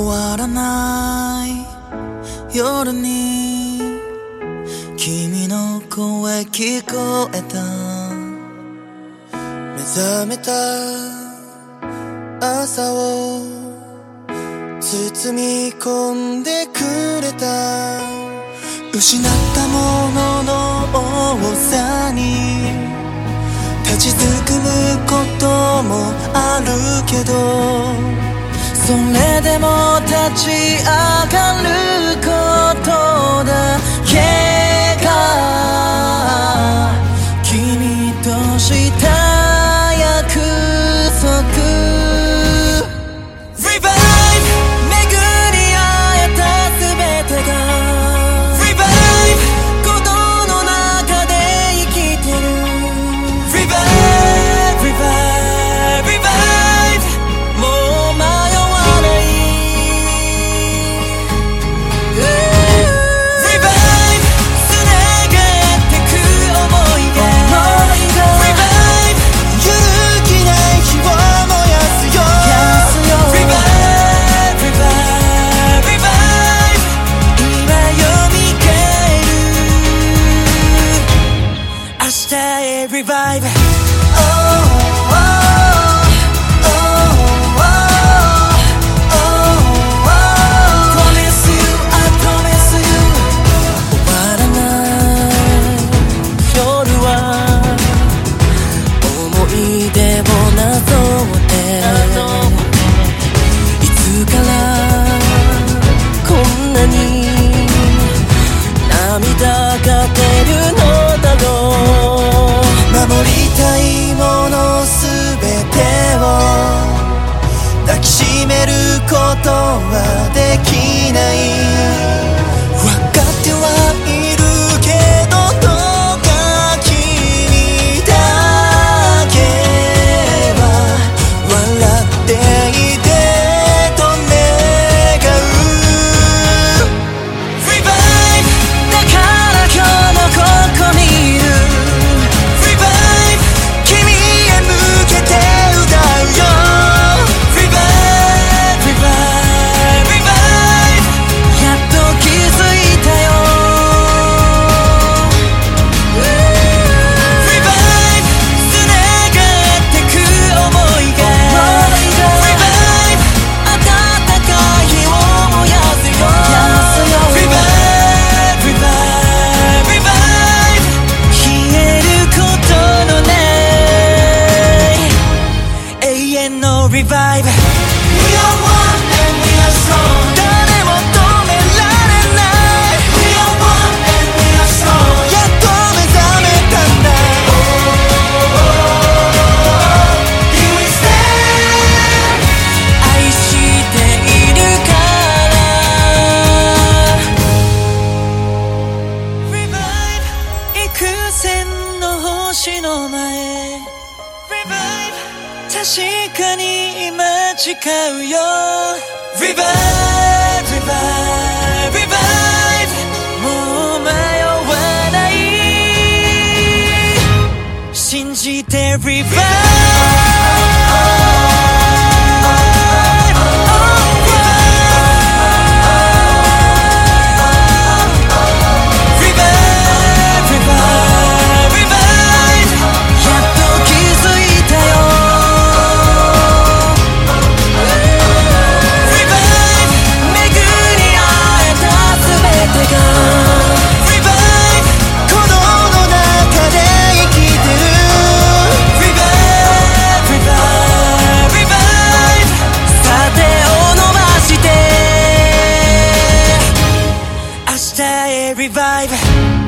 終わらない。夜に君の声聞こえた。目覚めた朝を包み込んでくれた。失ったものの多さに。立ちすくむこともあるけど。それでも立ち上がる alive ことはできない。確かに今誓うよ Revive, revive, revive もう迷わない信じて Revive every vibe.